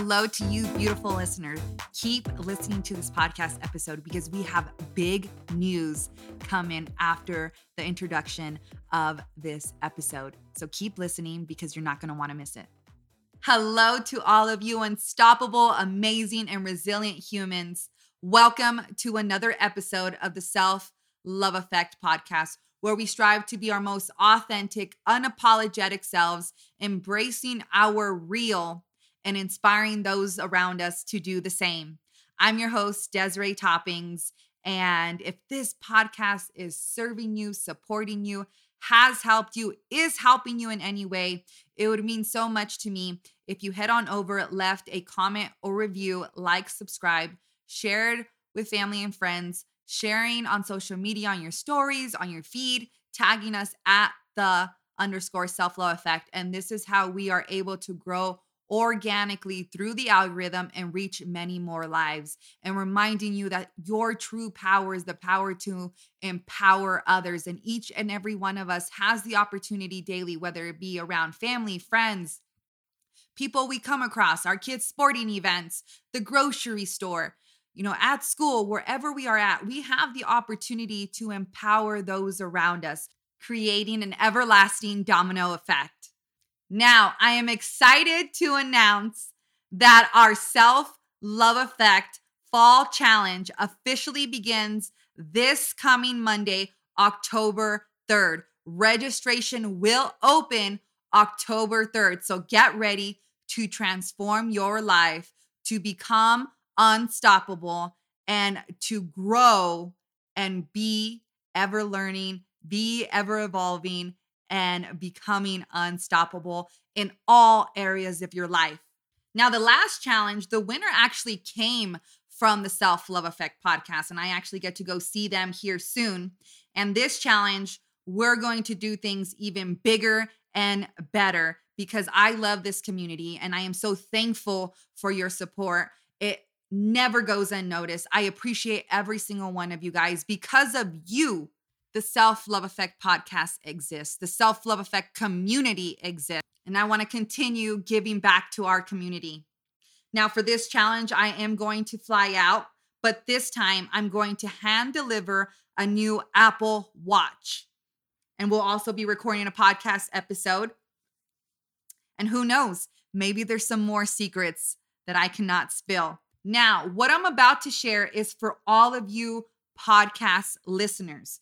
hello to you, beautiful listeners. Keep listening to this podcast episode because we have big news coming after the introduction of this episode. So keep listening because you're not going to want to miss it. Hello to all of you, unstoppable, amazing, and resilient humans. Welcome to another episode of the Self Love Effect podcast, where we strive to be our most authentic, unapologetic selves, embracing our real and inspiring those around us to do the same. I'm your host, Desiree Toppings. And if this podcast is serving you, supporting you, has helped you, is helping you in any way, it would mean so much to me if you head on over, left a comment or review, like, subscribe, shared with family and friends, sharing on social media, on your stories, on your feed, tagging us at the underscore self love effect. And this is how we are able to grow organically through the algorithm and reach many more lives. And reminding you that your true power is the power to empower others. And each and every one of us has the opportunity daily, whether it be around family, friends, people we come across, our kids' sporting events, the grocery store. You know, at school, wherever we are at, we have the opportunity to empower those around us, creating an everlasting domino effect. Now, I am excited to announce that our self love effect fall challenge officially begins this coming Monday, October 3rd. Registration will open October 3rd. So get ready to transform your life, to become unstoppable, and to grow and be ever learning, be ever evolving, and becoming unstoppable in all areas of your life. Now, the last challenge, the winner actually came from the Self Love Effect podcast, and I actually get to go see them here soon. And this challenge, we're going to do things even bigger and better because I love this community and I am so thankful for your support. It never goes unnoticed. I appreciate every single one of you guys because of you the Self Love Effect podcast exists, the Self Love Effect community exists. And I want to continue giving back to our community. Now, for this challenge, I am going to fly out, but this time I'm going to hand deliver a new Apple Watch. And we'll also be recording a podcast episode. And who knows, maybe there's some more secrets that I cannot spill. Now, what I'm about to share is for all of you podcast listeners.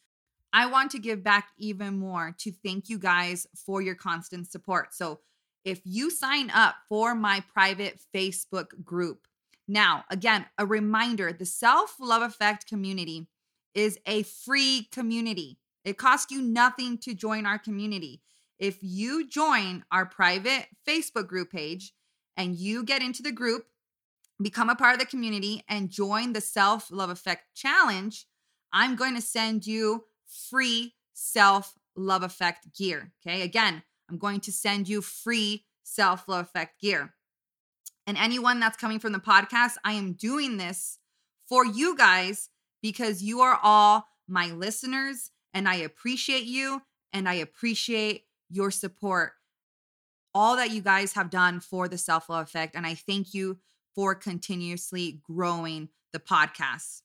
I want to give back even more to thank you guys for your constant support. So, if you sign up for my private Facebook group, now, again, a reminder the Self Love Effect community is a free community. It costs you nothing to join our community. If you join our private Facebook group page and you get into the group, become a part of the community, and join the Self Love Effect Challenge, I'm going to send you free self love effect gear. Okay. Again, I'm going to send you free self love effect gear. And anyone that's coming from the podcast, I am doing this for you guys because you are all my listeners and I appreciate you and I appreciate your support. All that you guys have done for the self love effect. And I thank you for continuously growing the podcast.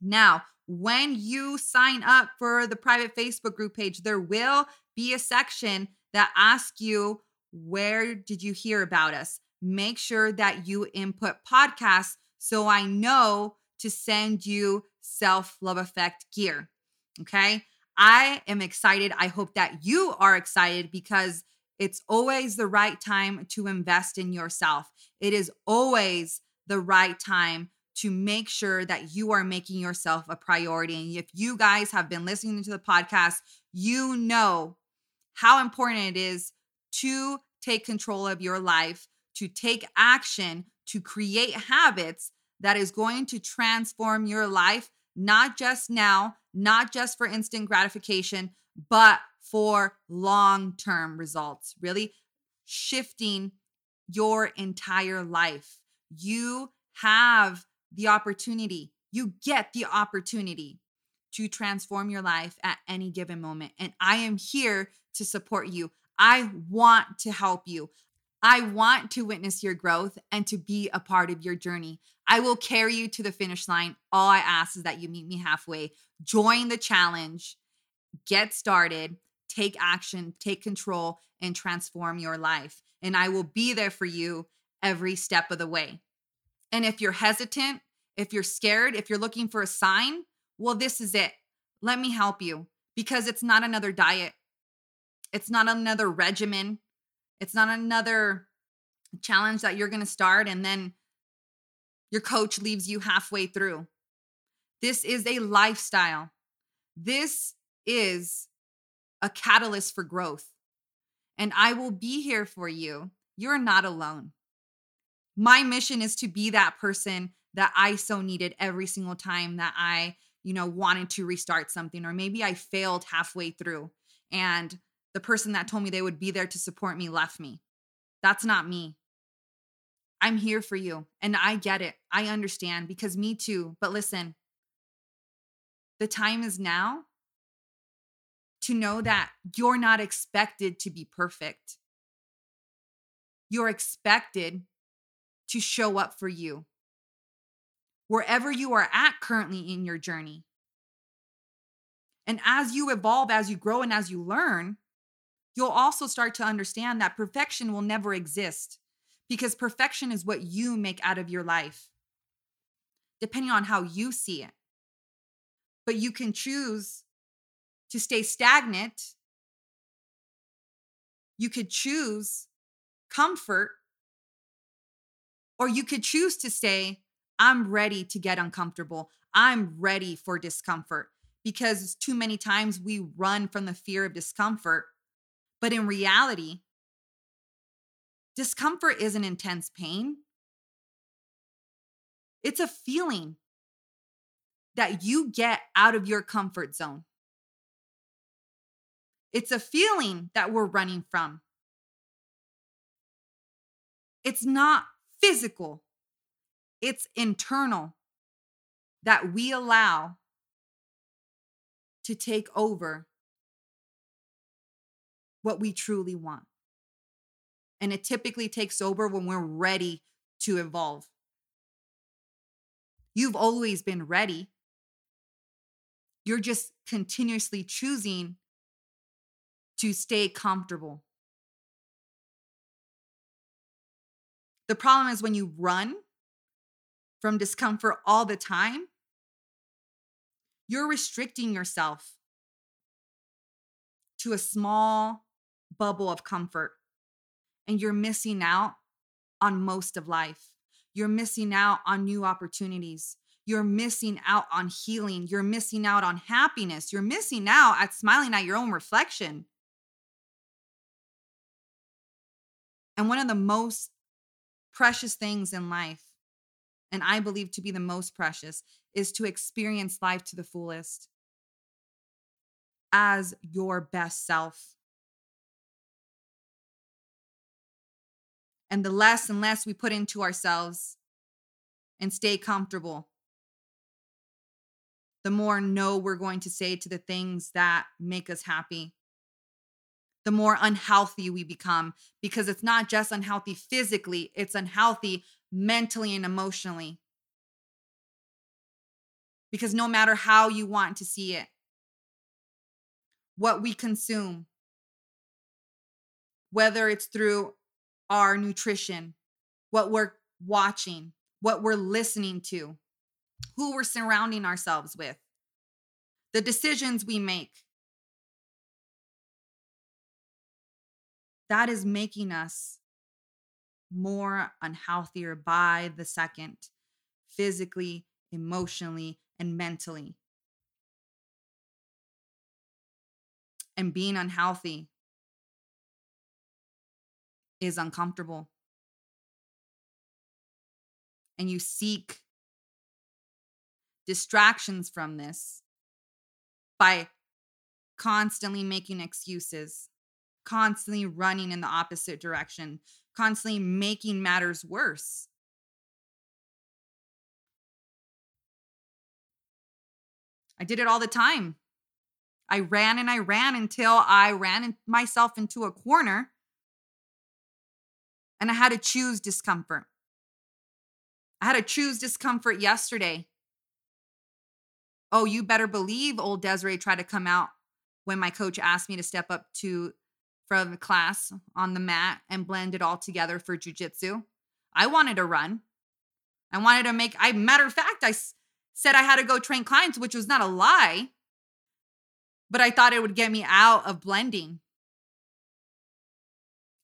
Now, when you sign up for the private Facebook group page, there will be a section that asks you, Where did you hear about us? Make sure that you input podcasts so I know to send you self love effect gear. Okay. I am excited. I hope that you are excited because it's always the right time to invest in yourself. It is always the right time to make sure that you are making yourself a priority. And if you guys have been listening to the podcast, you know how important it is to take control of your life, to take action, to create habits that is going to transform your life, not just now, not just for instant gratification, but for long term results, really shifting your entire life. You have the opportunity, you get the opportunity to transform your life at any given moment. And I am here to support you. I want to help you. I want to witness your growth and to be a part of your journey. I will carry you to the finish line. All I ask is that you meet me halfway. Join the challenge, get started, take action, take control, and transform your life. And I will be there for you every step of the way. And if you're hesitant, if you're scared, if you're looking for a sign, well, this is it. Let me help you because it's not another diet. It's not another regimen. It's not another challenge that you're going to start and then your coach leaves you halfway through. This is a lifestyle. This is a catalyst for growth. And I will be here for you. You're not alone. My mission is to be that person that I so needed every single time that I, you know, wanted to restart something, or maybe I failed halfway through and the person that told me they would be there to support me left me. That's not me. I'm here for you. And I get it. I understand because me too. But listen, the time is now to know that you're not expected to be perfect. You're expected to show up for you wherever you are at currently in your journey. And as you evolve, as you grow, and as you learn, you'll also start to understand that perfection will never exist because perfection is what you make out of your life, depending on how you see it. But you can choose to stay stagnant. You could choose comfort, or you could choose to say, I'm ready to get uncomfortable. I'm ready for discomfort because too many times we run from the fear of discomfort but in reality, discomfort isn't intense pain. It's a feeling that you get out of your comfort zone. It's a feeling that we're running from. It's not physical, it's internal that we allow to take over what we truly want. And it typically takes over when we're ready to evolve. You've always been ready. You're just continuously choosing to stay comfortable. The problem is when you run from discomfort all the time, you're restricting yourself to a small bubble of comfort and you're missing out on most of life. You're missing out on new opportunities. You're missing out on healing. You're missing out on happiness. You're missing out at smiling at your own reflection. And one of the most precious things in life, and I believe to be the most precious, is to experience life to the fullest as your best self. And the less and less we put into ourselves and stay comfortable, the more no we're going to say to the things that make us happy. The more unhealthy we become because it's not just unhealthy physically, it's unhealthy mentally and emotionally. Because no matter how you want to see it, what we consume, whether it's through our nutrition, what we're watching, what we're listening to, who we're surrounding ourselves with, the decisions we make. That is making us more unhealthier by the second, physically, emotionally, and mentally. And being unhealthy is uncomfortable. And you seek distractions from this by constantly making excuses, constantly running in the opposite direction, constantly making matters worse. I did it all the time. I ran and I ran until I ran myself into a corner And I had to choose discomfort. I had to choose discomfort yesterday. Oh, you better believe old Desiree tried to come out when my coach asked me to step up to from class on the mat and blend it all together for jujitsu. I wanted to run. I wanted to make, I matter of fact, I s- said I had to go train clients, which was not a lie, but I thought it would get me out of blending.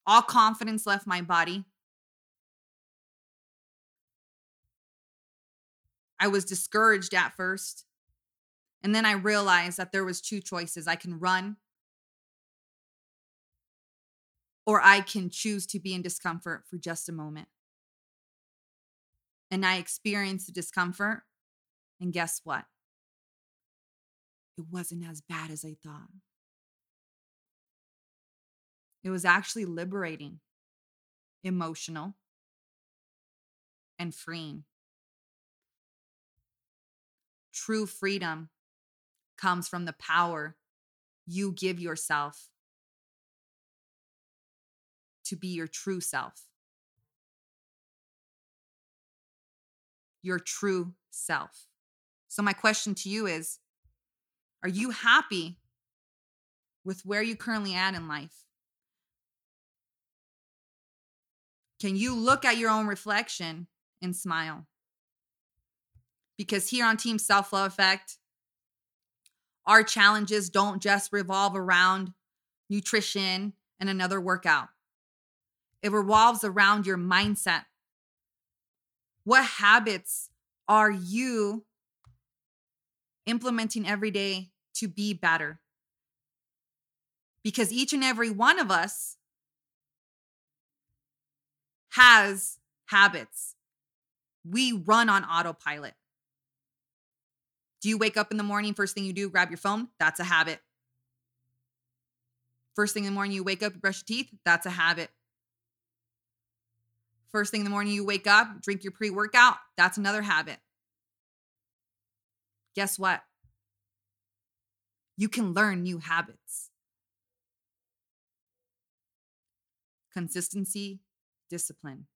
All confidence left my body. I was discouraged at first. And then I realized that there was two choices. I can run or I can choose to be in discomfort for just a moment. And I experienced the discomfort. And guess what? It wasn't as bad as I thought. It was actually liberating, emotional, and freeing. True freedom comes from the power you give yourself to be your true self. Your true self. So, my question to you is Are you happy with where you currently at in life? Can you look at your own reflection and smile? Because here on Team Self Love Effect, our challenges don't just revolve around nutrition and another workout, it revolves around your mindset. What habits are you implementing every day to be better? Because each and every one of us has habits. We run on autopilot. Do you wake up in the morning, first thing you do, grab your phone? That's a habit. First thing in the morning, you wake up, brush your teeth? That's a habit. First thing in the morning, you wake up, drink your pre workout? That's another habit. Guess what? You can learn new habits. Consistency, discipline.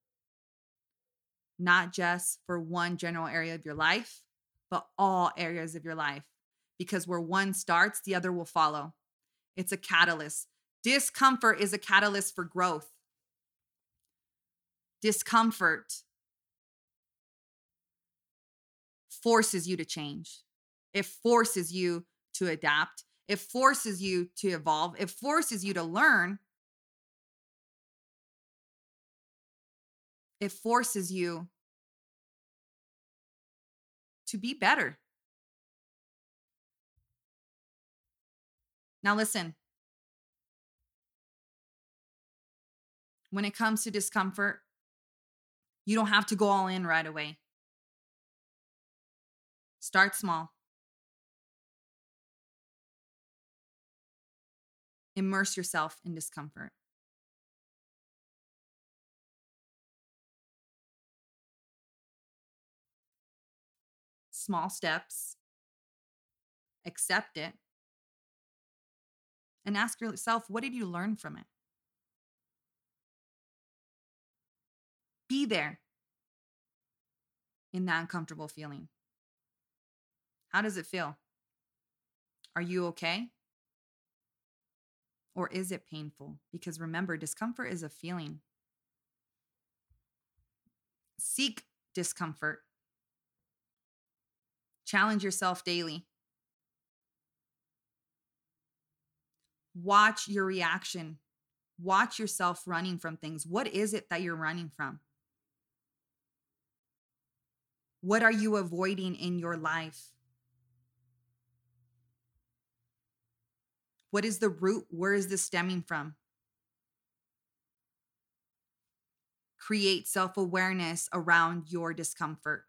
Not just for one general area of your life, but all areas of your life. Because where one starts, the other will follow. It's a catalyst. Discomfort is a catalyst for growth. Discomfort forces you to change, it forces you to adapt, it forces you to evolve, it forces you to learn. It forces you to be better. Now, listen. When it comes to discomfort, you don't have to go all in right away. Start small. Immerse yourself in discomfort. Small steps. Accept it. And ask yourself, what did you learn from it? Be there in that uncomfortable feeling. How does it feel? Are you okay? Or is it painful? Because remember, discomfort is a feeling. Seek discomfort. Challenge yourself daily. Watch your reaction. Watch yourself running from things. What is it that you're running from? What are you avoiding in your life? What is the root? Where is this stemming from? Create self awareness around your discomfort.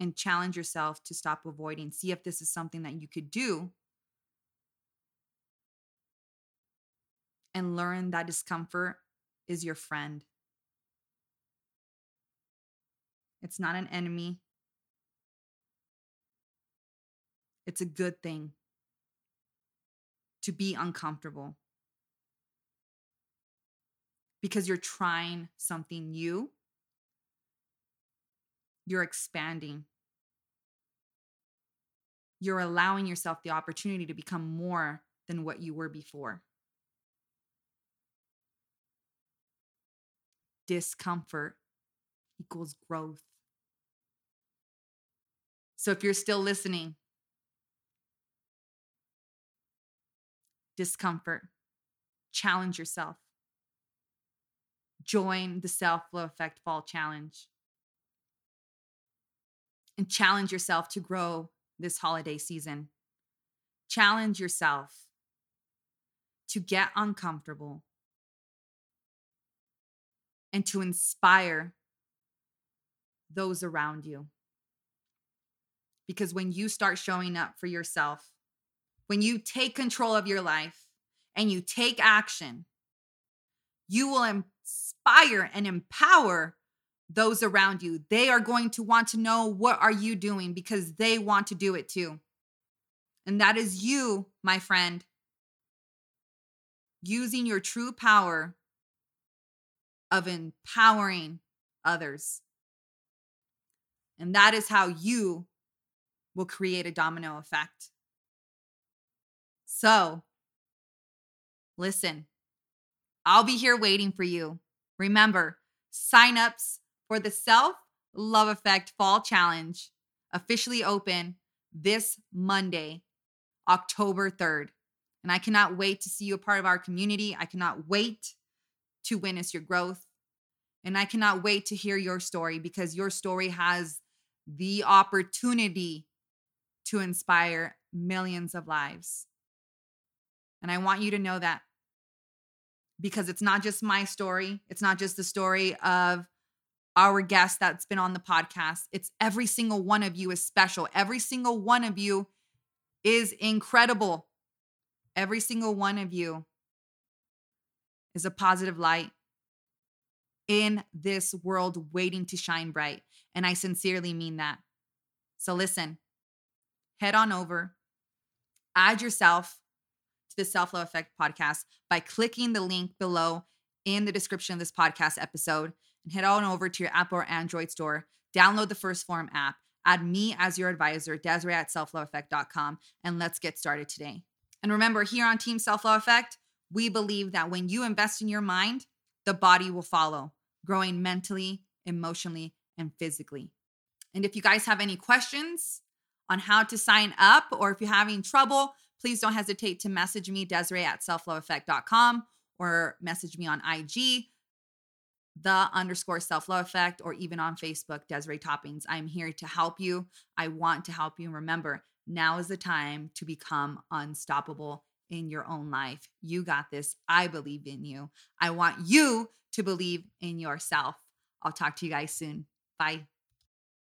And challenge yourself to stop avoiding. See if this is something that you could do. And learn that discomfort is your friend. It's not an enemy. It's a good thing to be uncomfortable. because you're trying something new, you're expanding. You're allowing yourself the opportunity to become more than what you were before. Discomfort equals growth. So if you're still listening, discomfort, challenge yourself. Join the Self Love Effect Fall Challenge and challenge yourself to grow this holiday season. Challenge yourself to get uncomfortable and to inspire those around you. Because when you start showing up for yourself, when you take control of your life and you take action, you will inspire and empower those around you. They are going to want to know what are you doing because they want to do it too. And that is you, my friend, using your true power of empowering others. And that is how you will create a domino effect. So, listen, I'll be here waiting for you. Remember, signups for the Self Love Effect Fall Challenge officially open this Monday, October 3rd. And I cannot wait to see you a part of our community. I cannot wait to witness your growth. And I cannot wait to hear your story because your story has the opportunity to inspire millions of lives. And I want you to know that because it's not just my story, it's not just the story of our guest that's been on the podcast. It's every single one of you is special. Every single one of you is incredible. Every single one of you is a positive light in this world waiting to shine bright. And I sincerely mean that. So listen, head on over, add yourself to the Self Love Effect podcast by clicking the link below in the description of this podcast episode and head on over to your Apple or Android store, download the 1st Phorm app, add me as your advisor, Desiree at selfloveeffect.com, and let's get started today. And remember, here on Team Self Love Effect, we believe that when you invest in your mind, the body will follow, growing mentally, emotionally, and physically. And if you guys have any questions on how to sign up, or if you're having trouble, please don't hesitate to message me, Desiree at selfloveeffect.com, or message me on IG the underscore self love effect, or even on Facebook, Desiree Toppings. I'm here to help you. I want to help you. Remember, now is the time to become unstoppable in your own life. You got this. I believe in you. I want you to believe in yourself. I'll talk to you guys soon. Bye.